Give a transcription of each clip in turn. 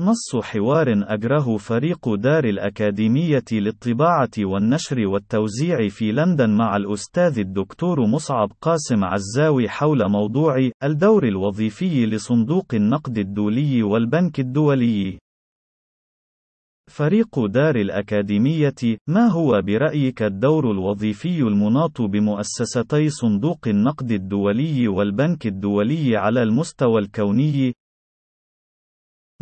نص حوار أجره فريق دار الأكاديمية للطباعة والنشر والتوزيع في لندن مع الأستاذ الدكتور مصعب قاسم عزاوي حول موضوع الدور الوظيفي لصندوق النقد الدولي والبنك الدولي. فريق دار الأكاديمية، ما هو برأيك الدور الوظيفي المناط بمؤسستي صندوق النقد الدولي والبنك الدولي على المستوى الكوني؟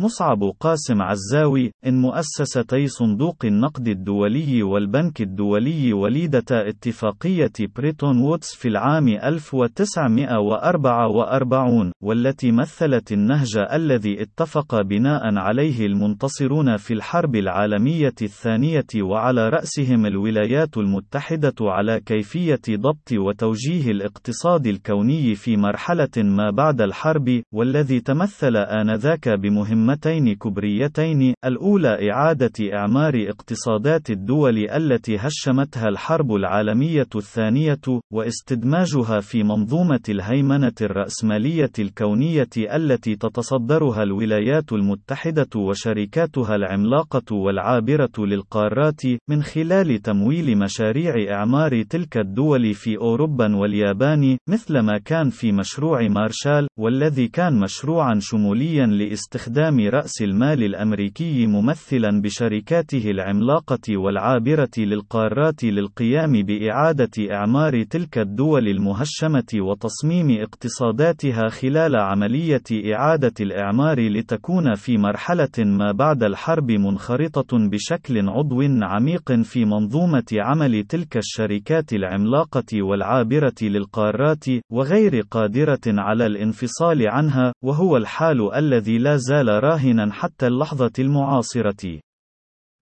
مصعب قاسم عزاوي إن مؤسستي صندوق النقد الدولي والبنك الدولي وليدتا اتفاقية بريتون وودز في العام 1944 والتي مثلت النهج الذي اتفق بناء عليه المنتصرون في الحرب العالمية الثانية وعلى رأسهم الولايات المتحدة على كيفية ضبط وتوجيه الاقتصاد الكوني في مرحلة ما بعد الحرب والذي تمثل آنذاك بمهمة مهمتين كبريتين، الأولى إعادة إعمار اقتصادات الدول التي هشمتها الحرب العالمية الثانية، واستدماجها في منظومة الهيمنة الرأسمالية الكونية التي تتصدرها الولايات المتحدة وشركاتها العملاقة والعابرة للقارات، من خلال تمويل مشاريع إعمار تلك الدول في أوروبا واليابان، مثلما كان في مشروع مارشال، والذي كان مشروعا شموليا لاستخدام رأس المال الأمريكي ممثلا بشركاته العملاقة والعابرة للقارات للقيام بإعادة إعمار تلك الدول المهشمة وتصميم اقتصاداتها خلال عملية إعادة الإعمار لتكون في مرحلة ما بعد الحرب منخرطة بشكل عضو عميق في منظومة عمل تلك الشركات العملاقة والعابرة للقارات، وغير قادرة على الانفصال عنها، وهو الحال الذي لا زال راهنا حتى اللحظة المعاصرة.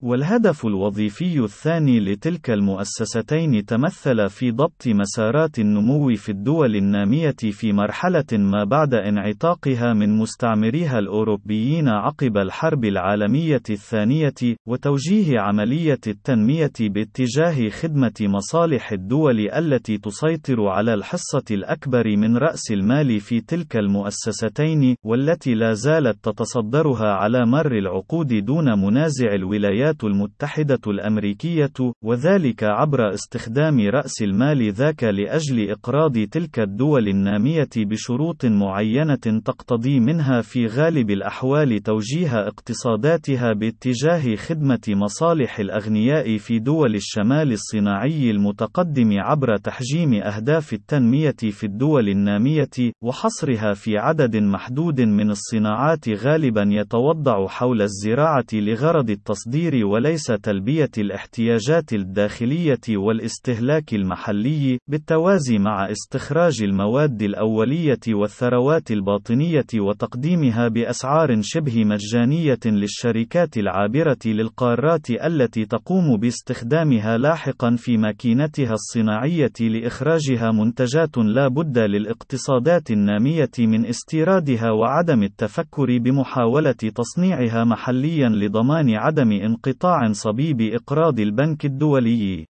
والهدف الوظيفي الثاني لتلك المؤسستين تمثل في ضبط مسارات النمو في الدول النامية في مرحلة ما بعد انعتاقها من مستعمريها الأوروبيين عقب الحرب العالمية الثانية، وتوجيه عملية التنمية باتجاه خدمة مصالح الدول التي تسيطر على الحصة الأكبر من رأس المال في تلك المؤسستين، والتي لا زالت تتصدرها على مر العقود دون منازع الولايات الولايات المتحدة الأمريكية، وذلك عبر استخدام رأس المال ذاك لأجل إقراض تلك الدول النامية بشروط معينة تقتضي منها في غالب الأحوال توجيه اقتصاداتها باتجاه خدمة مصالح الأغنياء في دول الشمال الصناعي المتقدم عبر تحجيم أهداف التنمية في الدول النامية، وحصرها في عدد محدود من الصناعات غالبا يتوضع حول الزراعة لغرض التصدير وليس تلبية الاحتياجات الداخلية والاستهلاك المحلي، بالتوازي مع استخراج المواد الأولية والثروات الباطنية وتقديمها بأسعار شبه مجانية للشركات العابرة للقارات التي تقوم باستخدامها لاحقا في ماكينتها الصناعية لإخراجها منتجات لا بد للاقتصادات النامية من استيرادها وعدم التفكر بمحاولة تصنيعها محليا لضمان عدم انقطاع انقطاع صبيب إقراض البنك الدولي.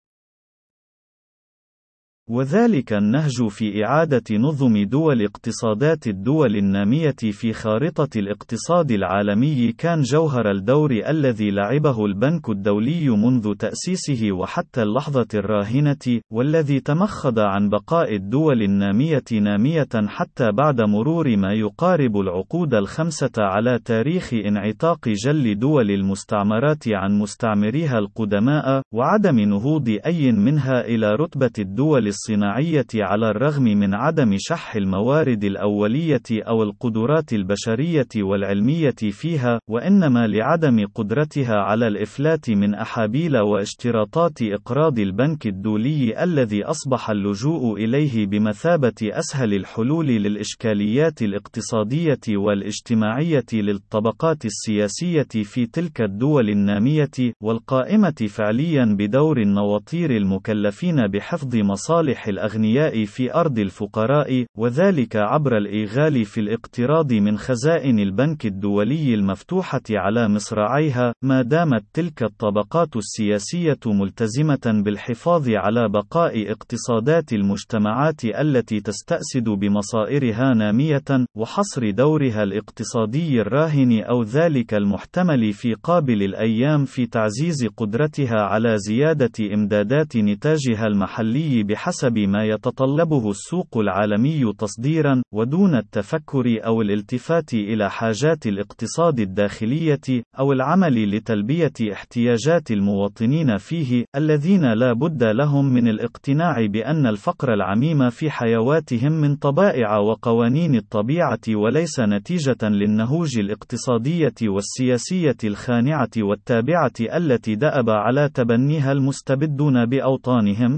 وذلك النهج في إعادة نظم دول اقتصادات الدول النامية في خارطة الاقتصاد العالمي كان جوهر الدور الذي لعبه البنك الدولي منذ تأسيسه وحتى اللحظة الراهنة، والذي تمخض عن بقاء الدول النامية نامية حتى بعد مرور ما يقارب العقود الخمسة على تاريخ انعتاق جل دول المستعمرات عن مستعمريها القدماء، وعدم نهوض أي منها إلى رتبة الدول الصناعية على الرغم من عدم شح الموارد الأولية أو القدرات البشرية والعلمية فيها، وإنما لعدم قدرتها على الإفلات من أحابيل واشتراطات إقراض البنك الدولي الذي أصبح اللجوء إليه بمثابة أسهل الحلول للإشكاليات الاقتصادية والاجتماعية للطبقات السياسية في تلك الدول النامية، والقائمة فعليا بدور النواطير المكلفين بحفظ مصالح مصالح الأغنياء في أرض الفقراء، وذلك عبر الإيغال في الاقتراض من خزائن البنك الدولي المفتوحة على مصراعيها، ما دامت تلك الطبقات السياسية ملتزمة بالحفاظ على بقاء اقتصادات المجتمعات التي تستأسد بمصائرها نامية، وحصر دورها الاقتصادي الراهن أو ذلك المحتمل في قابل الأيام في تعزيز قدرتها على زيادة إمدادات نتاجها المحلي بحسب ما يتطلبه السوق العالمي تصديرا، ودون التفكر أو الالتفات إلى حاجات الاقتصاد الداخلية، أو العمل لتلبية احتياجات المواطنين فيه، الذين لا بد لهم من الاقتناع بأن الفقر العميم في حيواتهم من طبائع وقوانين الطبيعة وليس نتيجة للنهوج الاقتصادية والسياسية الخانعة والتابعة التي دأب على تبنيها المستبدون بأوطانهم،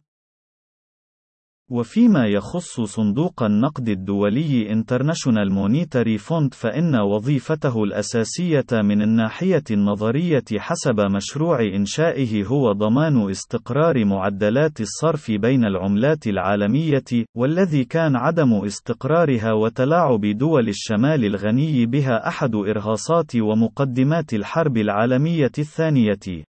وفيما يخص صندوق النقد الدولي International Monetary Fund فإن وظيفته الأساسية من الناحية النظرية حسب مشروع إنشائه هو ضمان استقرار معدلات الصرف بين العملات العالمية، والذي كان عدم استقرارها وتلاعب دول الشمال الغني بها أحد إرهاصات ومقدمات الحرب العالمية الثانية.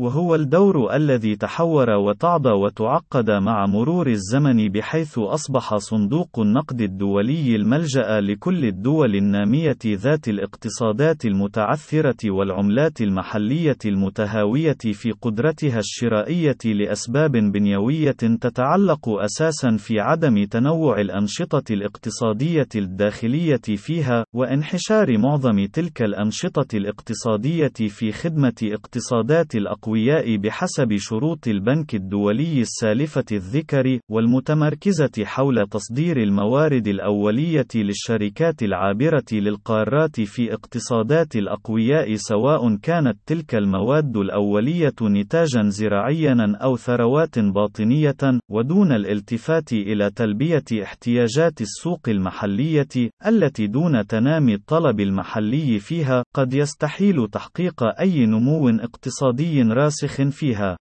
وهو الدور الذي تحور وتعضى وتعقد مع مرور الزمن بحيث أصبح صندوق النقد الدولي الملجأ لكل الدول النامية ذات الاقتصادات المتعثرة والعملات المحلية المتهاوية في قدرتها الشرائية لأسباب بنيوية تتعلق أساسا في عدم تنوع الأنشطة الاقتصادية الداخلية فيها، وانحشار معظم تلك الأنشطة الاقتصادية في خدمة اقتصادات الأقوى. الأقوياء بحسب شروط البنك الدولي السالفة الذكر، والمتمركزة حول تصدير الموارد الأولية للشركات العابرة للقارات في اقتصادات الأقوياء سواء كانت تلك المواد الأولية نتاجا زراعيا أو ثروات باطنية، ودون الالتفات إلى تلبية احتياجات السوق المحلية، التي دون تنامي الطلب المحلي فيها، قد يستحيل تحقيق أي نمو اقتصادي راسخ فيها.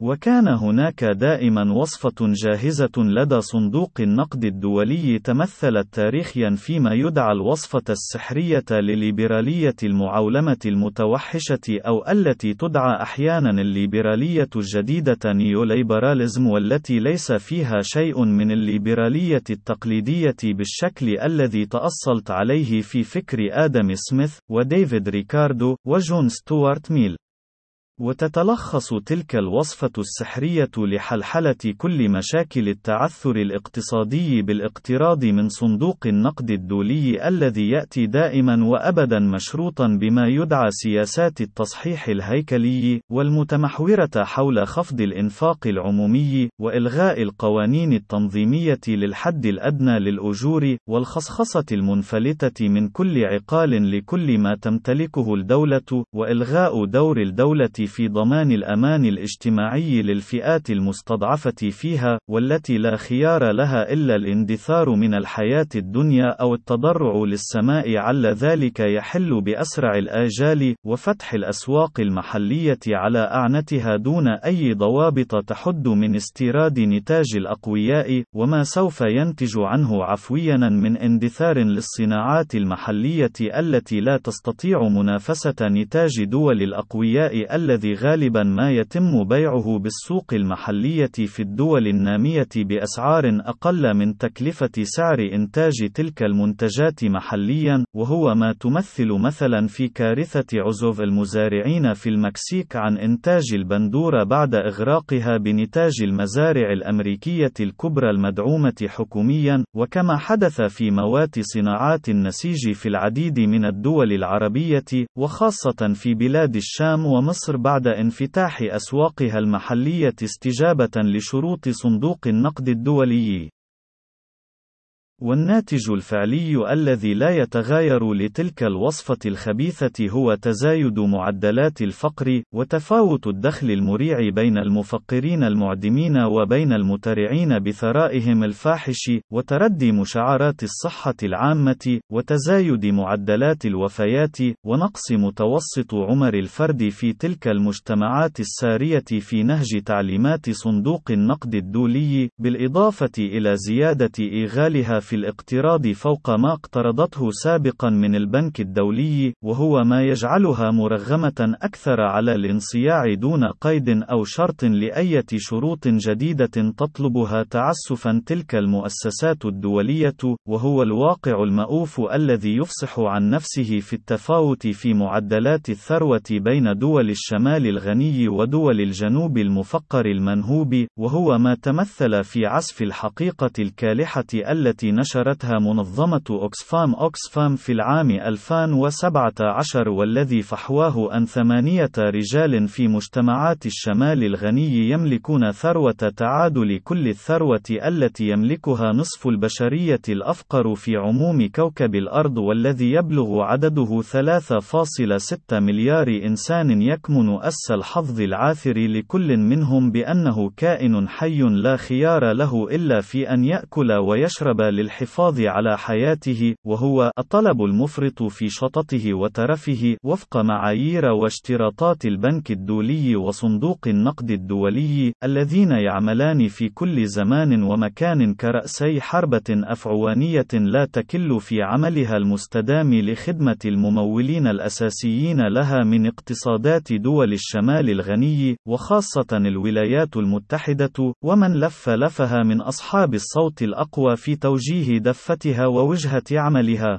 وكان هناك دائما وصفة جاهزة لدى صندوق النقد الدولي تمثلت تاريخيا فيما يدعى الوصفة السحرية لليبرالية المعولمة المتوحشة أو التي تدعى أحيانا الليبرالية الجديدة نيوليبراليزم والتي ليس فيها شيء من الليبرالية التقليدية بالشكل الذي تأصلت عليه في فكر آدم سميث وديفيد ريكاردو وجون ستوارت ميل. وتتلخص تلك الوصفة السحرية لحلحلة كل مشاكل التعثر الاقتصادي بالاقتراض من صندوق النقد الدولي الذي يأتي دائما وأبدا مشروطا بما يدعى سياسات التصحيح الهيكلي، والمتمحورة حول خفض الإنفاق العمومي، وإلغاء القوانين التنظيمية للحد الأدنى للأجور، والخصخصة المنفلتة من كل عقال لكل ما تمتلكه الدولة، وإلغاء دور الدولة في ضمان الأمان الاجتماعي للفئات المستضعفة فيها، والتي لا خيار لها إلا الاندثار من الحياة الدنيا أو التضرع للسماء عل ذلك يحل بأسرع الآجال، وفتح الأسواق المحلية على أعنتها دون أي ضوابط تحد من استيراد نتاج الأقوياء، وما سوف ينتج عنه عفويا من اندثار للصناعات المحلية التي لا تستطيع منافسة نتاج دول الأقوياء التي الذي غالبا ما يتم بيعه بالسوق المحلية في الدول النامية بأسعار أقل من تكلفة سعر إنتاج تلك المنتجات محليا، وهو ما تمثل مثلا في كارثة عزوف المزارعين في المكسيك عن إنتاج البندورة بعد إغراقها بنتاج المزارع الأمريكية الكبرى المدعومة حكوميا، وكما حدث في موات صناعات النسيج في العديد من الدول العربية، وخاصة في بلاد الشام ومصر بعد انفتاح أسواقها المحلية استجابة لشروط صندوق النقد الدولي. والناتج الفعلي الذي لا يتغاير لتلك الوصفة الخبيثة هو تزايد معدلات الفقر، وتفاوت الدخل المريع بين المفقرين المعدمين وبين المترعين بثرائهم الفاحش، وتردي مشعرات الصحة العامة، وتزايد معدلات الوفيات، ونقص متوسط عمر الفرد في تلك المجتمعات السارية في نهج تعليمات صندوق النقد الدولي، بالإضافة إلى زيادة إيغالها في الاقتراض فوق ما اقترضته سابقا من البنك الدولي، وهو ما يجعلها مرغمة أكثر على الانصياع دون قيد أو شرط لأية شروط جديدة تطلبها تعسفا تلك المؤسسات الدولية، وهو الواقع المأوف الذي يفصح عن نفسه في التفاوت في معدلات الثروة بين دول الشمال الغني ودول الجنوب المفقر المنهوب، وهو ما تمثل في عزف الحقيقة الكالحة التي نشرتها منظمة أوكسفام أوكسفام في العام 2017 والذي فحواه أن ثمانية رجال في مجتمعات الشمال الغني يملكون ثروة تعادل كل الثروة التي يملكها نصف البشرية الأفقر في عموم كوكب الأرض والذي يبلغ عدده 3.6 مليار إنسان يكمن أس الحظ العاثر لكل منهم بأنه كائن حي لا خيار له إلا في أن يأكل ويشرب للحفاظ على حياته، وهو الطلب المفرط في شططه وترفه، وفق معايير واشتراطات البنك الدولي وصندوق النقد الدولي، الذين يعملان في كل زمان ومكان كرأسي حربة أفعوانية لا تكل في عملها المستدام لخدمة الممولين الأساسيين لها من اقتصادات دول الشمال الغني، وخاصة الولايات المتحدة، ومن لف لفها من أصحاب الصوت الأقوى في توجيه دفتها ووجهة عملها.